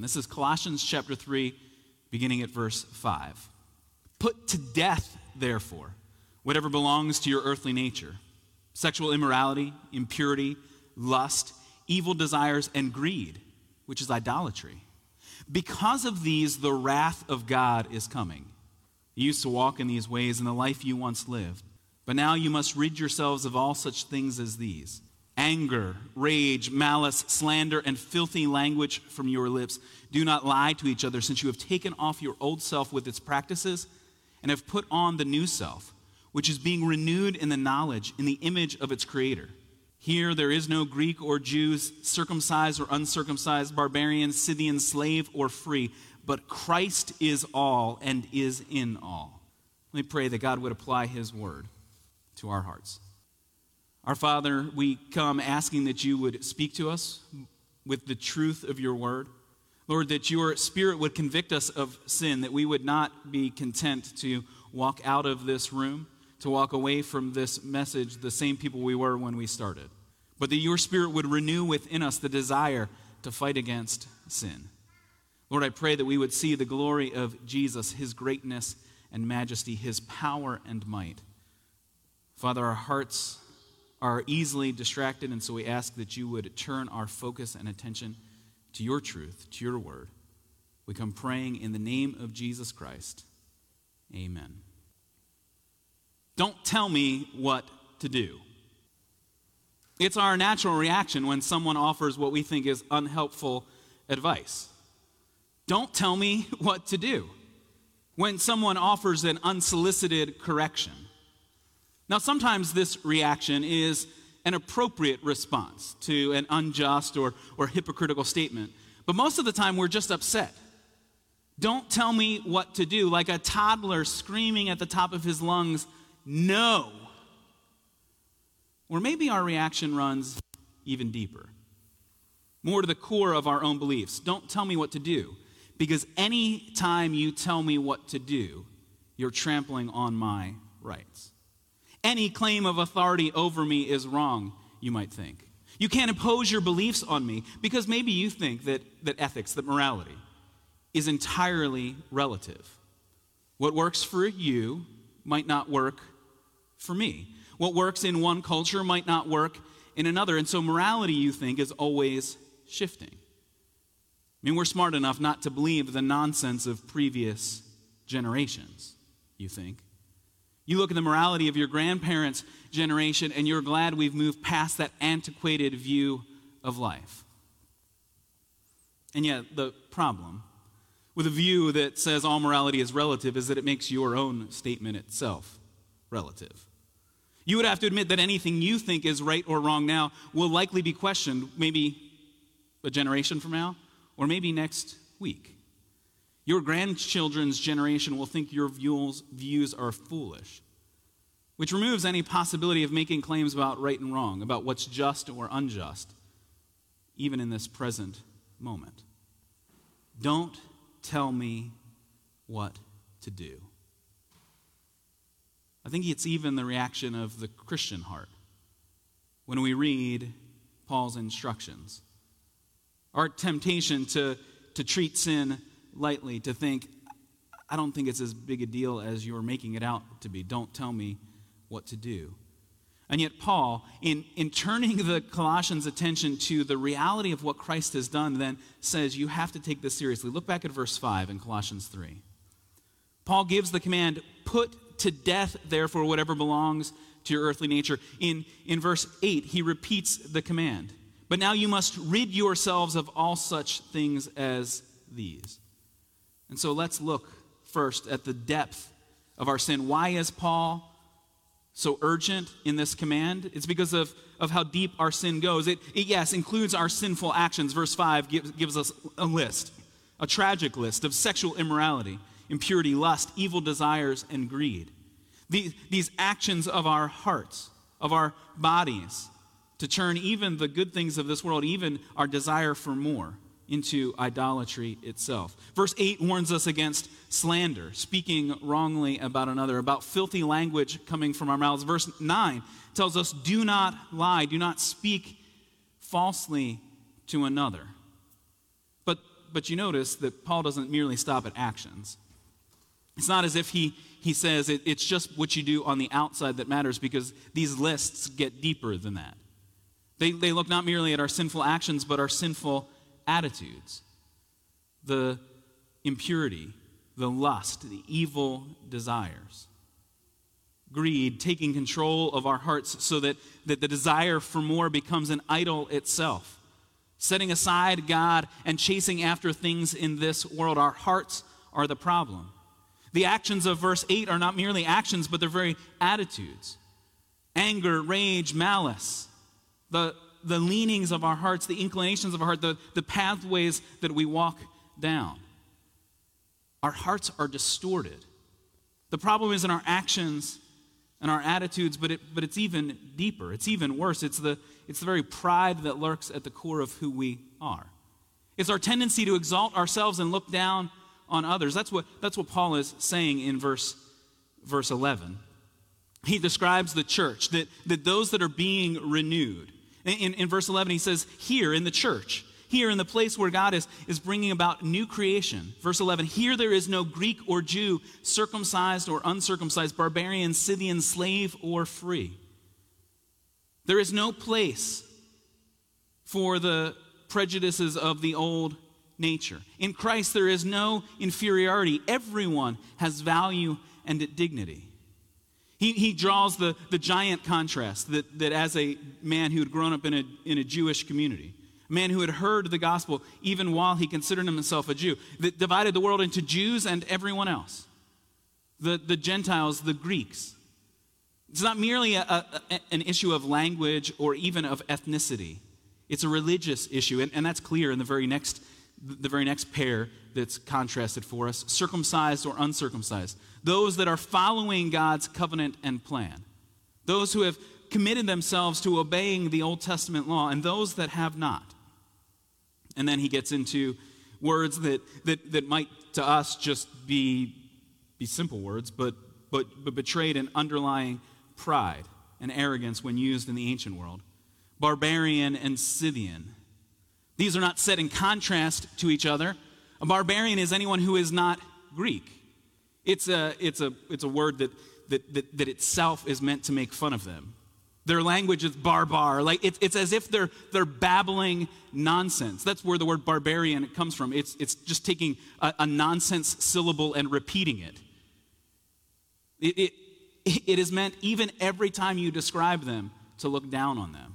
This is Colossians chapter 3, beginning at verse 5. Put to death, therefore, whatever belongs to your earthly nature sexual immorality, impurity, lust, evil desires, and greed, which is idolatry. Because of these, the wrath of God is coming. You used to walk in these ways in the life you once lived, but now you must rid yourselves of all such things as these anger, rage, malice, slander, and filthy language from your lips. Do not lie to each other, since you have taken off your old self with its practices and have put on the new self, which is being renewed in the knowledge, in the image of its creator. Here there is no Greek or Jews, circumcised or uncircumcised, barbarian, Scythian, slave or free, but Christ is all and is in all. Let me pray that God would apply his word to our hearts. Our Father, we come asking that you would speak to us with the truth of your word. Lord, that your spirit would convict us of sin, that we would not be content to walk out of this room, to walk away from this message the same people we were when we started, but that your spirit would renew within us the desire to fight against sin. Lord, I pray that we would see the glory of Jesus, his greatness and majesty, his power and might. Father, our hearts are easily distracted, and so we ask that you would turn our focus and attention to your truth, to your word. We come praying in the name of Jesus Christ. Amen. Don't tell me what to do. It's our natural reaction when someone offers what we think is unhelpful advice. Don't tell me what to do when someone offers an unsolicited correction. Now, sometimes this reaction is an appropriate response to an unjust or, or hypocritical statement, but most of the time we're just upset. Don't tell me what to do, like a toddler screaming at the top of his lungs, no. Or maybe our reaction runs even deeper, more to the core of our own beliefs. Don't tell me what to do, because any time you tell me what to do, you're trampling on my rights. Any claim of authority over me is wrong, you might think. You can't impose your beliefs on me because maybe you think that, that ethics, that morality, is entirely relative. What works for you might not work for me. What works in one culture might not work in another. And so morality, you think, is always shifting. I mean, we're smart enough not to believe the nonsense of previous generations, you think. You look at the morality of your grandparents' generation, and you're glad we've moved past that antiquated view of life. And yet, the problem with a view that says all morality is relative is that it makes your own statement itself relative. You would have to admit that anything you think is right or wrong now will likely be questioned maybe a generation from now or maybe next week. Your grandchildren's generation will think your views, are foolish, which removes any possibility of making claims about right and wrong, about what's just or unjust, even in this present moment. Don't tell me what to do. I think it's even the reaction of the Christian heart when we read Paul's instructions. Our temptation to, to treat sin lightly to think, I don't think it's as big a deal as you're making it out to be. Don't tell me what to do. And yet, Paul, in, in turning the Colossians' attention to the reality of what Christ has done, then says you have to take this seriously. Look back at verse 5 in Colossians 3. Paul gives the command, put to death, therefore, whatever belongs to your earthly nature. In, in verse 8, he repeats the command. But now you must rid yourselves of all such things as these. And so let's look first at the depth of our sin. Why is Paul so urgent in this command? It's because of, of how deep our sin goes. It, it yes, includes our sinful actions. Verse 5 gives, gives us a list, a tragic list of sexual immorality, impurity, lust, evil desires, and greed. The, these actions of our hearts, of our bodies, to turn even the good things of this world, even our desire for more, into idolatry itself. Verse 8 warns us against slander, speaking wrongly about another, about filthy language coming from our mouths. Verse 9 tells us, Do not lie, do not speak falsely to another. But but you notice that Paul doesn't merely stop at actions. It's not as if he, he says it, it's just what you do on the outside that matters because these lists get deeper than that. They, they look not merely at our sinful actions, but our sinful attitudes, the impurity, the lust, the evil desires. Greed, taking control of our hearts so that, that the desire for more becomes an idol itself. Setting aside God and chasing after things in this world. Our hearts are the problem. The actions of verse 8 are not merely actions, but they're very attitudes anger, rage, malice, the, the leanings of our hearts, the inclinations of our heart, the, the pathways that we walk down. Our hearts are distorted. The problem is in our actions and our attitudes, but, it, but it's even deeper. It's even worse. It's the, it's the very pride that lurks at the core of who we are. It's our tendency to exalt ourselves and look down on others. That's what, that's what Paul is saying in verse, verse 11. He describes the church, that, that those that are being renewed. In, in verse 11, he says, Here in the church, here in the place where God is, is bringing about new creation. Verse 11, Here there is no Greek or Jew, circumcised or uncircumcised, barbarian, Scythian, slave or free. There is no place for the prejudices of the old nature. In Christ, there is no inferiority. Everyone has value and dignity. He, he draws the, the giant contrast that, that as a man who had grown up in a, in a Jewish community, a man who had heard the gospel even while he considered himself a Jew, that divided the world into Jews and everyone else the, the Gentiles, the Greeks. It's not merely a, a, an issue of language or even of ethnicity. It's a religious issue, and, and that's clear in the very next the very next pair that's contrasted for us circumcised or uncircumcised. Those that are following God's covenant and plan. Those who have committed themselves to obeying the Old Testament law, and those that have not. And then he gets into words that, that, that might to us just be, be simple words, but, but, but betrayed an underlying pride and arrogance when used in the ancient world. Barbarian and Scythian these are not set in contrast to each other. A barbarian is anyone who is not Greek. It's a, it's a, it's a word that, that, that, that itself is meant to make fun of them. Their language is barbar. Like it's, it's as if they're, they're babbling nonsense. That's where the word barbarian comes from. It's, it's just taking a, a nonsense syllable and repeating it. It, it. it is meant, even every time you describe them, to look down on them.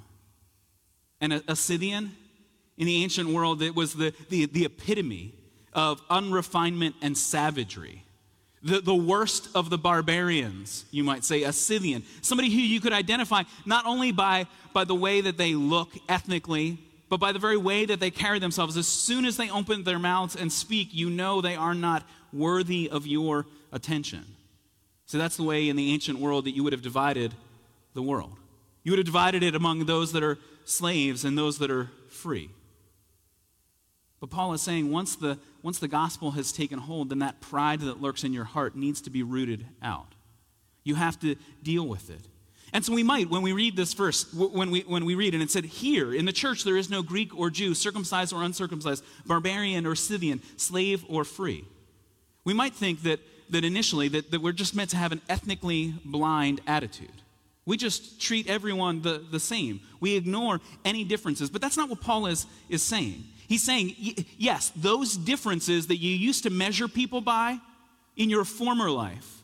And a, a Scythian, in the ancient world, it was the, the, the epitome of unrefinement and savagery. The, the worst of the barbarians, you might say, a Scythian. Somebody who you could identify not only by, by the way that they look ethnically, but by the very way that they carry themselves. As soon as they open their mouths and speak, you know they are not worthy of your attention. So that's the way in the ancient world that you would have divided the world. You would have divided it among those that are slaves and those that are free. But Paul is saying once the, once the gospel has taken hold, then that pride that lurks in your heart needs to be rooted out. You have to deal with it. And so we might, when we read this verse, when we, when we read and it said, Here in the church there is no Greek or Jew, circumcised or uncircumcised, barbarian or Scythian, slave or free. We might think that, that initially that, that we're just meant to have an ethnically blind attitude. We just treat everyone the, the same. We ignore any differences. But that's not what Paul is, is saying. He's saying, yes, those differences that you used to measure people by in your former life,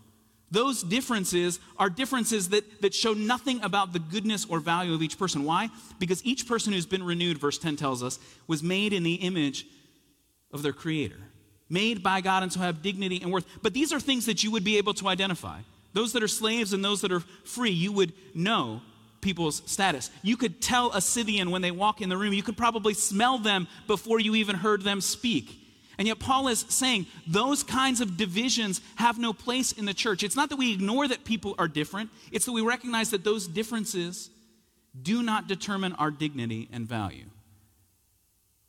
those differences are differences that, that show nothing about the goodness or value of each person. Why? Because each person who's been renewed, verse 10 tells us, was made in the image of their Creator, made by God and so have dignity and worth. But these are things that you would be able to identify. Those that are slaves and those that are free, you would know people's status. You could tell a Scythian when they walk in the room, you could probably smell them before you even heard them speak. And yet, Paul is saying those kinds of divisions have no place in the church. It's not that we ignore that people are different, it's that we recognize that those differences do not determine our dignity and value.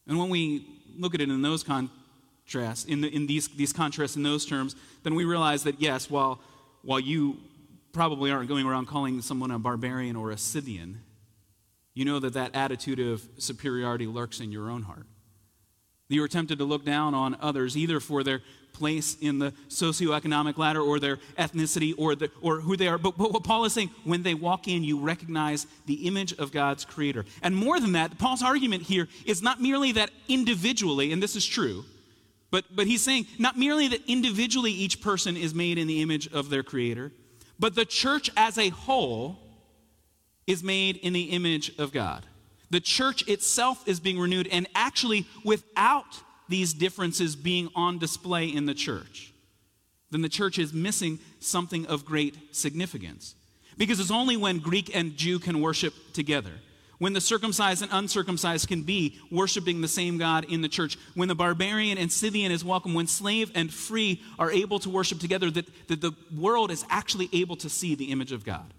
And when we look at it in those contrasts, in, the, in these, these contrasts in those terms, then we realize that yes, while, while you probably aren't going around calling someone a barbarian or a Scythian, you know that that attitude of superiority lurks in your own heart. you are tempted to look down on others either for their place in the socioeconomic ladder or their ethnicity or, the, or who they are. But, but what Paul is saying, when they walk in, you recognize the image of God's creator. And more than that, Paul's argument here is not merely that individually, and this is true, but, but he's saying not merely that individually each person is made in the image of their creator, but the church as a whole is made in the image of God. The church itself is being renewed, and actually, without these differences being on display in the church, then the church is missing something of great significance. Because it's only when Greek and Jew can worship together, when the circumcised and uncircumcised can be worshiping the same God in the church, when the barbarian and Scythian is welcome, when slave and free are able to worship together, that, that the world is actually able to see the image of God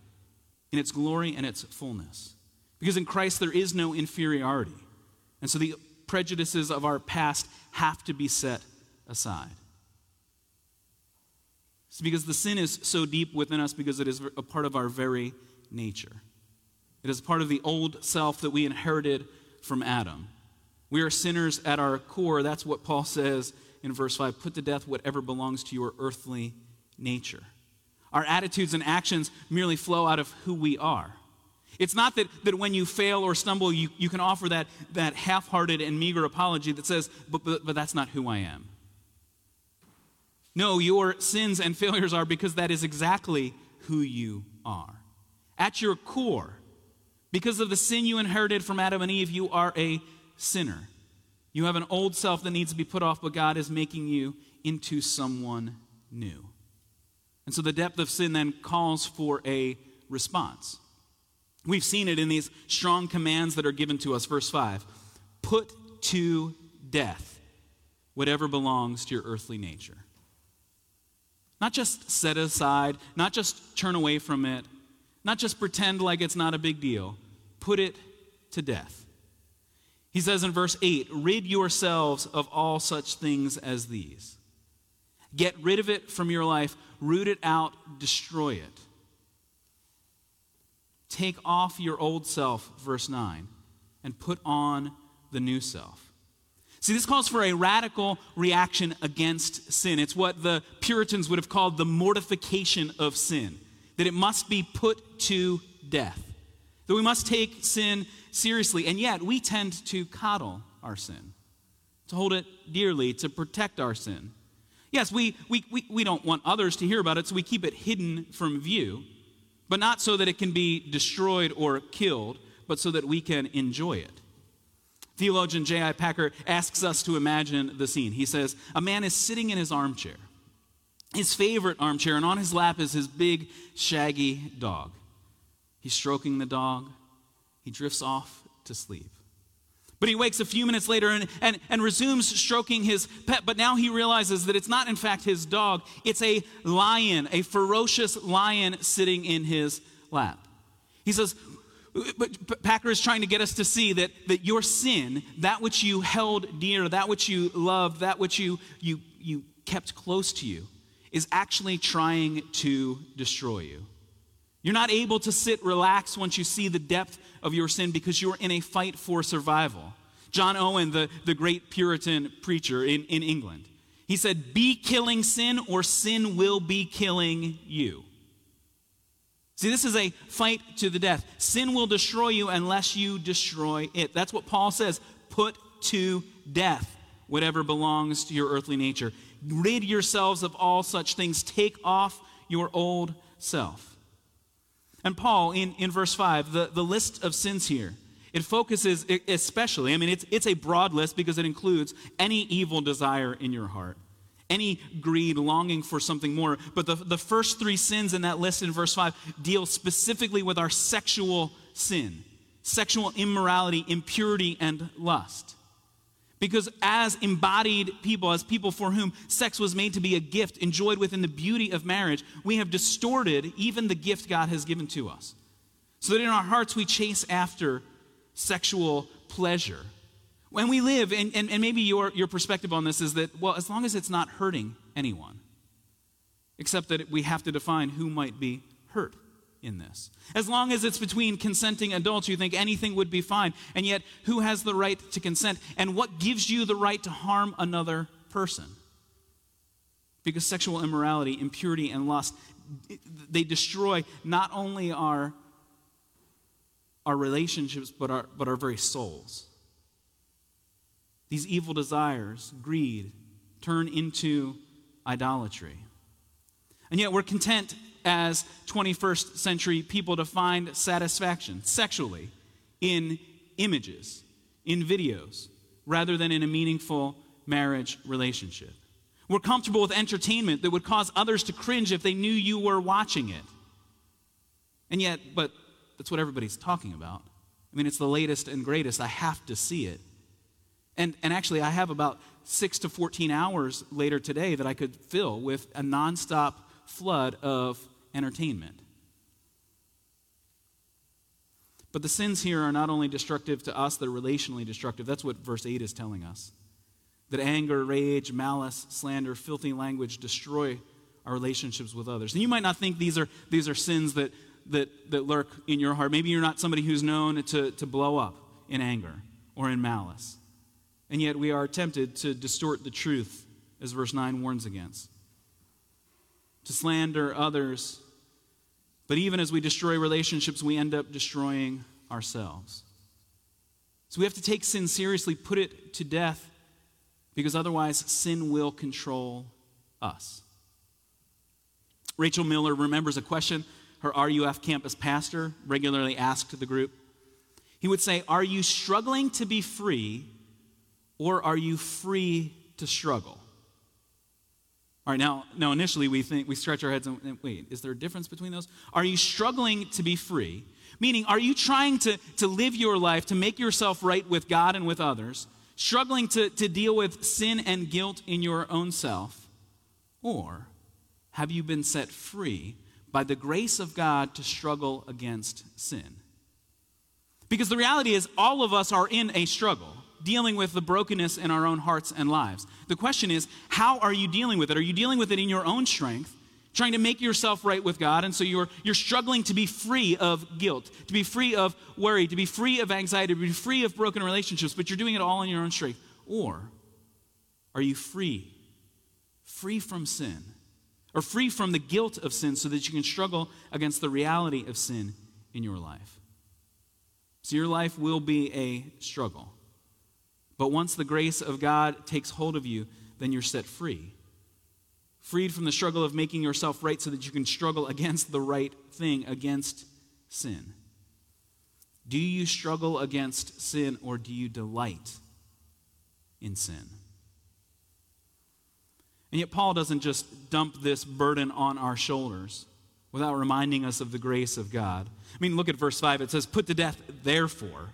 in its glory and its fullness. Because in Christ there is no inferiority. And so the prejudices of our past have to be set aside. It's because the sin is so deep within us because it is a part of our very nature. It is part of the old self that we inherited from Adam. We are sinners at our core. That's what Paul says in verse 5 put to death whatever belongs to your earthly nature. Our attitudes and actions merely flow out of who we are. It's not that, that when you fail or stumble, you, you can offer that, that half hearted and meager apology that says, but, but, but that's not who I am. No, your sins and failures are because that is exactly who you are. At your core, because of the sin you inherited from Adam and Eve, you are a sinner. You have an old self that needs to be put off, but God is making you into someone new. And so the depth of sin then calls for a response. We've seen it in these strong commands that are given to us. Verse 5 Put to death whatever belongs to your earthly nature. Not just set aside, not just turn away from it, not just pretend like it's not a big deal. Put it to death. He says in verse 8 Rid yourselves of all such things as these. Get rid of it from your life, root it out, destroy it. Take off your old self, verse 9, and put on the new self. See, this calls for a radical reaction against sin. It's what the Puritans would have called the mortification of sin, that it must be put to death, that we must take sin seriously. And yet, we tend to coddle our sin, to hold it dearly, to protect our sin. Yes, we, we, we, we don't want others to hear about it, so we keep it hidden from view but not so that it can be destroyed or killed, but so that we can enjoy it. Theologian J.I. Packer asks us to imagine the scene. He says, A man is sitting in his armchair, his favorite armchair, and on his lap is his big, shaggy dog. He's stroking the dog, he drifts off to sleep. But he wakes a few minutes later and, and, and resumes stroking his pet. But now he realizes that it's not, in fact, his dog. It's a lion, a ferocious lion sitting in his lap. He says, but Packer is trying to get us to see that, that your sin, that which you held dear, that which you loved, that which you, you, you kept close to you, is actually trying to destroy you. You're not able to sit relaxed once you see the depth of your sin because you're in a fight for survival. John Owen, the, the great Puritan preacher in, in England, he said, Be killing sin, or sin will be killing you. See, this is a fight to the death. Sin will destroy you unless you destroy it. That's what Paul says. Put to death whatever belongs to your earthly nature. Rid yourselves of all such things. Take off your old self. And Paul, in, in verse 5, the, the list of sins here, it focuses especially, I mean, it's, it's a broad list because it includes any evil desire in your heart, any greed, longing for something more. But the, the first three sins in that list in verse 5 deal specifically with our sexual sin sexual immorality, impurity, and lust. Because as embodied people, as people for whom sex was made to be a gift enjoyed within the beauty of marriage, we have distorted even the gift God has given to us. So that in our hearts we chase after sexual pleasure. When we live, and, and, and maybe your, your perspective on this is that, well, as long as it's not hurting anyone, except that we have to define who might be hurt in this. As long as it's between consenting adults, you think anything would be fine. And yet, who has the right to consent? And what gives you the right to harm another person? Because sexual immorality, impurity, and lust, they destroy not only our, our relationships, but our, but our very souls. These evil desires, greed, turn into idolatry. And yet we're content as 21st century people to find satisfaction sexually in images, in videos, rather than in a meaningful marriage relationship. We're comfortable with entertainment that would cause others to cringe if they knew you were watching it. And yet, but that's what everybody's talking about. I mean, it's the latest and greatest. I have to see it. And, and actually, I have about six to 14 hours later today that I could fill with a nonstop flood of entertainment. But the sins here are not only destructive to us, they're relationally destructive. That's what verse 8 is telling us. That anger, rage, malice, slander, filthy language destroy our relationships with others. And you might not think these are, these are sins that, that, that lurk in your heart. Maybe you're not somebody who's known to, to blow up in anger or in malice. And yet we are tempted to distort the truth, as verse 9 warns against, to slander others. But even as we destroy relationships, we end up destroying ourselves. So we have to take sin seriously, put it to death, because otherwise sin will control us. Rachel Miller remembers a question her RUF campus pastor regularly asked the group. He would say, Are you struggling to be free or are you free to struggle? All right, now, now initially we think we stretch our heads and, and wait, is there a difference between those? Are you struggling to be free? Meaning, are you trying to, to live your life, to make yourself right with God and with others, struggling to, to deal with sin and guilt in your own self? Or have you been set free by the grace of God to struggle against sin? Because the reality is, all of us are in a struggle dealing with the brokenness in our own hearts and lives. The question is, how are you dealing with it? Are you dealing with it in your own strength, trying to make yourself right with God, and so you're, you're struggling to be free of guilt, to be free of worry, to be free of anxiety, to be free of broken relationships, but you're doing it all in your own strength? Or are you free, free from sin, or free from the guilt of sin so that you can struggle against the reality of sin in your life? So your life will be a struggle. But once the grace of God takes hold of you, then you're set free. Freed from the struggle of making yourself right so that you can struggle against the right thing, against sin. Do you struggle against sin or do you delight in sin? And yet, Paul doesn't just dump this burden on our shoulders without reminding us of the grace of God. I mean, look at verse 5. It says, Put to death, therefore.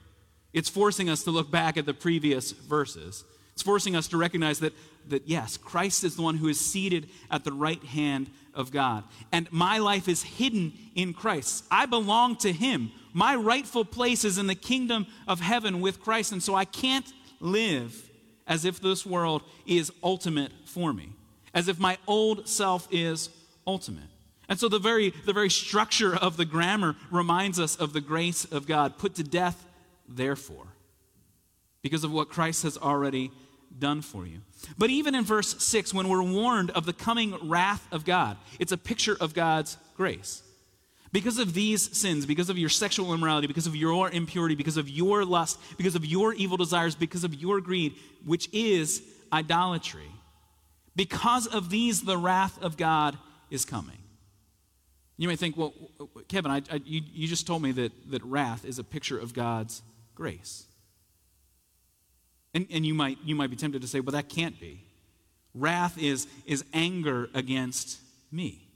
It's forcing us to look back at the previous verses. It's forcing us to recognize that, that yes, Christ is the one who is seated at the right hand of God. And my life is hidden in Christ. I belong to Him. My rightful place is in the kingdom of heaven with Christ. And so I can't live as if this world is ultimate for me, as if my old self is ultimate. And so the very, the very structure of the grammar reminds us of the grace of God put to death therefore, because of what Christ has already done for you. But even in verse 6, when we're warned of the coming wrath of God, it's a picture of God's grace. Because of these sins, because of your sexual immorality, because of your impurity, because of your lust, because of your evil desires, because of your greed, which is idolatry, because of these, the wrath of God is coming. You may think, well, Kevin, I, I, you, you just told me that, that wrath is a picture of God's grace. And, and you, might, you might be tempted to say, well, that can't be. Wrath is, is anger against me.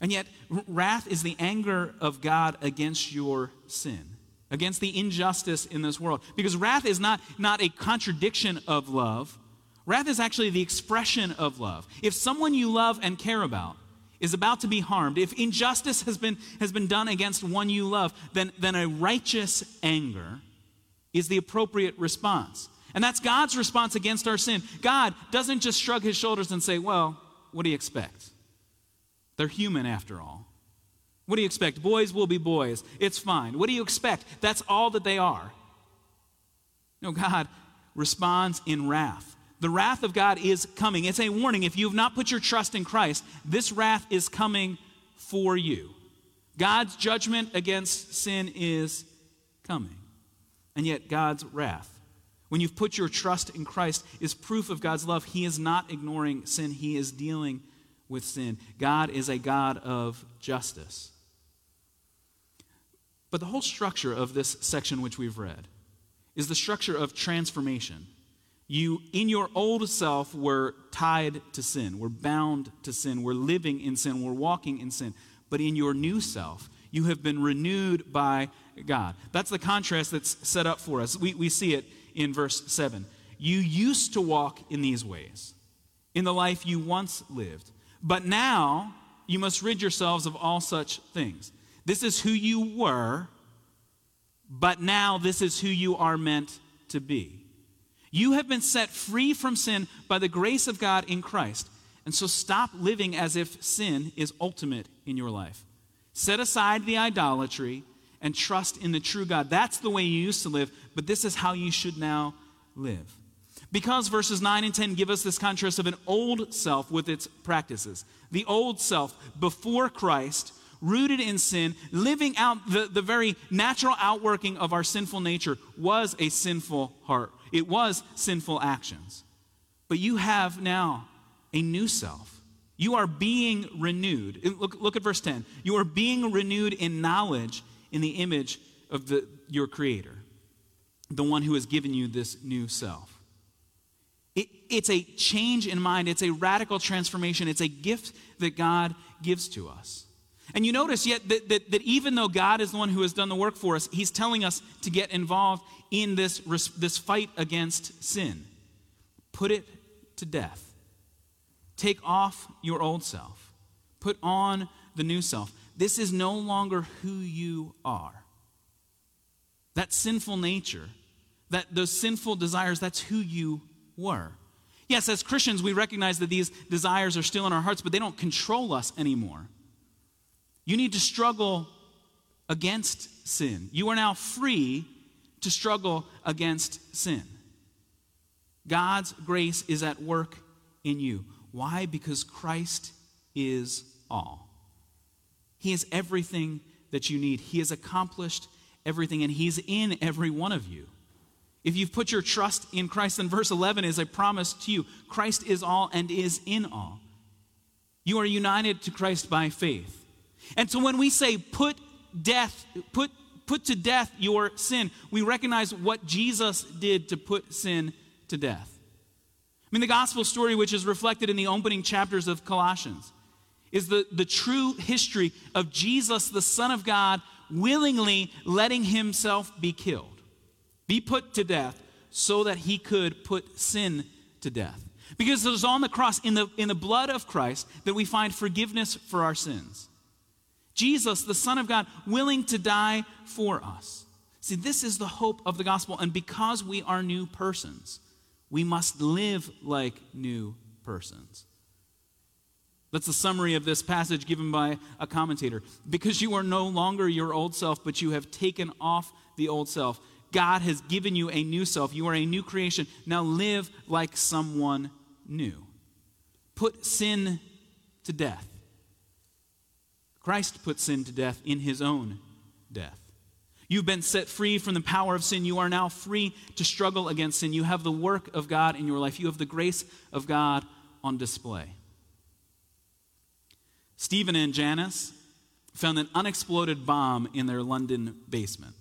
And yet, wrath is the anger of God against your sin, against the injustice in this world. Because wrath is not, not a contradiction of love, wrath is actually the expression of love. If someone you love and care about is about to be harmed, if injustice has been, has been done against one you love, then, then a righteous anger is the appropriate response. And that's God's response against our sin. God doesn't just shrug his shoulders and say, Well, what do you expect? They're human after all. What do you expect? Boys will be boys. It's fine. What do you expect? That's all that they are. No, God responds in wrath. The wrath of God is coming. It's a warning. If you have not put your trust in Christ, this wrath is coming for you. God's judgment against sin is coming. And yet, God's wrath, when you've put your trust in Christ, is proof of God's love. He is not ignoring sin, He is dealing with sin. God is a God of justice. But the whole structure of this section which we've read is the structure of transformation. You, in your old self, were tied to sin, were bound to sin, were living in sin, were walking in sin. But in your new self, you have been renewed by God. That's the contrast that's set up for us. We, we see it in verse 7. You used to walk in these ways, in the life you once lived, but now you must rid yourselves of all such things. This is who you were, but now this is who you are meant to be. You have been set free from sin by the grace of God in Christ. And so stop living as if sin is ultimate in your life. Set aside the idolatry and trust in the true God. That's the way you used to live, but this is how you should now live. Because verses 9 and 10 give us this contrast of an old self with its practices. The old self before Christ, rooted in sin, living out the, the very natural outworking of our sinful nature, was a sinful heart. It was sinful actions. But you have now a new self you are being renewed. Look, look at verse 10. You are being renewed in knowledge in the image of the, your Creator, the one who has given you this new self. It, it's a change in mind, it's a radical transformation, it's a gift that God gives to us. And you notice yet that, that, that, even though God is the one who has done the work for us, He's telling us to get involved in this, this fight against sin. Put it to death. Take off your old self, put on the new self. This is no longer who you are. That sinful nature, that those sinful desires, that's who you were. Yes, as Christians, we recognize that these desires are still in our hearts, but they don't control us anymore. You need to struggle against sin. You are now free to struggle against sin. God's grace is at work in you. Why? Because Christ is all. He is everything that you need. He has accomplished everything, and He's in every one of you. If you've put your trust in Christ, then verse 11 is a promise to you Christ is all and is in all. You are united to Christ by faith. And so when we say put death, put, put to death your sin, we recognize what Jesus did to put sin to death I mean, the gospel story, which is reflected in the opening chapters of Colossians, is the, the true history of Jesus, the Son of God, willingly letting himself be killed, be put to death, so that he could put sin to death. Because it was on the cross, in the, in the blood of Christ, that we find forgiveness for our sins. Jesus, the Son of God, willing to die for us. See, this is the hope of the gospel. And because we are new persons, we must live like new persons. That's the summary of this passage given by a commentator. Because you are no longer your old self, but you have taken off the old self. God has given you a new self. You are a new creation. Now live like someone new. Put sin to death. Christ put sin to death in his own death. You've been set free from the power of sin. You are now free to struggle against sin. You have the work of God in your life, you have the grace of God on display. Stephen and Janice found an unexploded bomb in their London basement.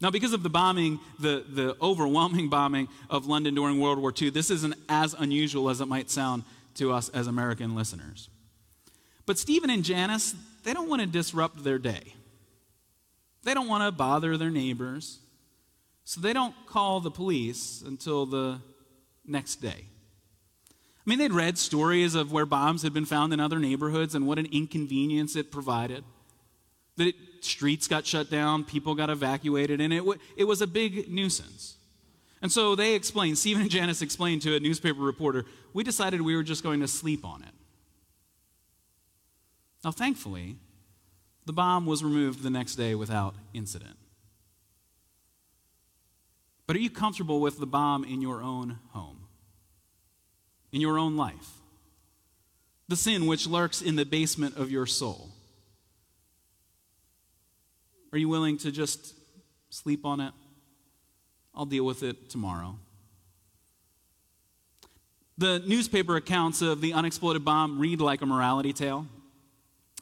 Now, because of the bombing, the, the overwhelming bombing of London during World War II, this isn't as unusual as it might sound to us as American listeners. But Stephen and Janice, they don't want to disrupt their day. They don't want to bother their neighbors, so they don't call the police until the next day. I mean, they'd read stories of where bombs had been found in other neighborhoods and what an inconvenience it provided. That streets got shut down, people got evacuated, and it, w- it was a big nuisance. And so they explained, Stephen and Janice explained to a newspaper reporter, we decided we were just going to sleep on it. Now, thankfully, The bomb was removed the next day without incident. But are you comfortable with the bomb in your own home? In your own life? The sin which lurks in the basement of your soul? Are you willing to just sleep on it? I'll deal with it tomorrow. The newspaper accounts of the unexploded bomb read like a morality tale.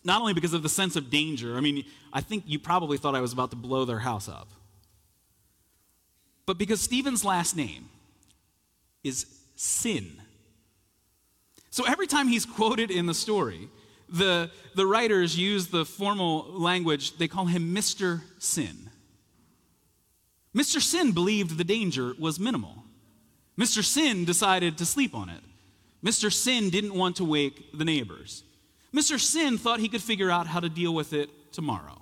Not only because of the sense of danger, I mean, I think you probably thought I was about to blow their house up, but because Stephen's last name is Sin. So every time he's quoted in the story, the, the writers use the formal language, they call him Mr. Sin. Mr. Sin believed the danger was minimal. Mr. Sin decided to sleep on it. Mr. Sin didn't want to wake the neighbors. Mr. Sin thought he could figure out how to deal with it tomorrow.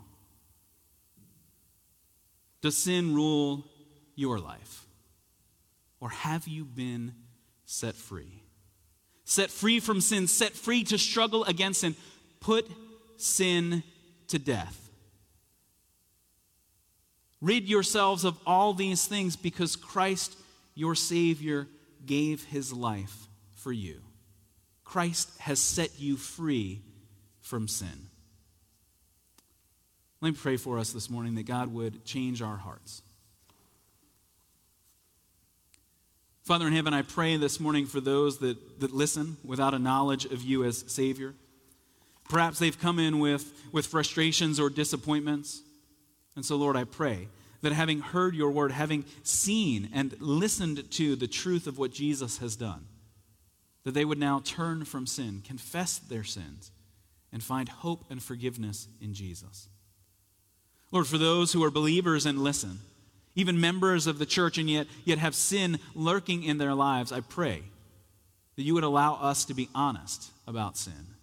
Does sin rule your life? Or have you been set free? Set free from sin, set free to struggle against sin. Put sin to death. Rid yourselves of all these things because Christ, your Savior, gave his life for you. Christ has set you free from sin. Let me pray for us this morning that God would change our hearts. Father in heaven, I pray this morning for those that, that listen without a knowledge of you as Savior. Perhaps they've come in with, with frustrations or disappointments. And so, Lord, I pray that having heard your word, having seen and listened to the truth of what Jesus has done, that they would now turn from sin, confess their sins, and find hope and forgiveness in Jesus. Lord, for those who are believers and listen, even members of the church, and yet, yet have sin lurking in their lives, I pray that you would allow us to be honest about sin.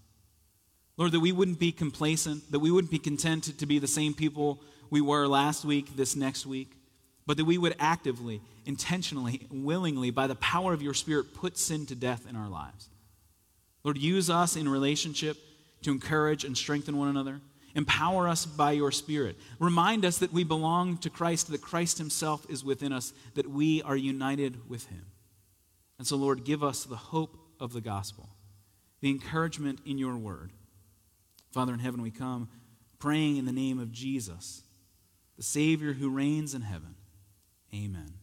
Lord, that we wouldn't be complacent, that we wouldn't be content to be the same people we were last week, this next week, but that we would actively, intentionally, willingly, by the power of your Spirit, put sin to death in our lives. Lord, use us in relationship to encourage and strengthen one another. Empower us by your Spirit. Remind us that we belong to Christ, that Christ Himself is within us, that we are united with Him. And so, Lord, give us the hope of the gospel, the encouragement in your word. Father in heaven, we come praying in the name of Jesus, the Savior who reigns in heaven. Amen.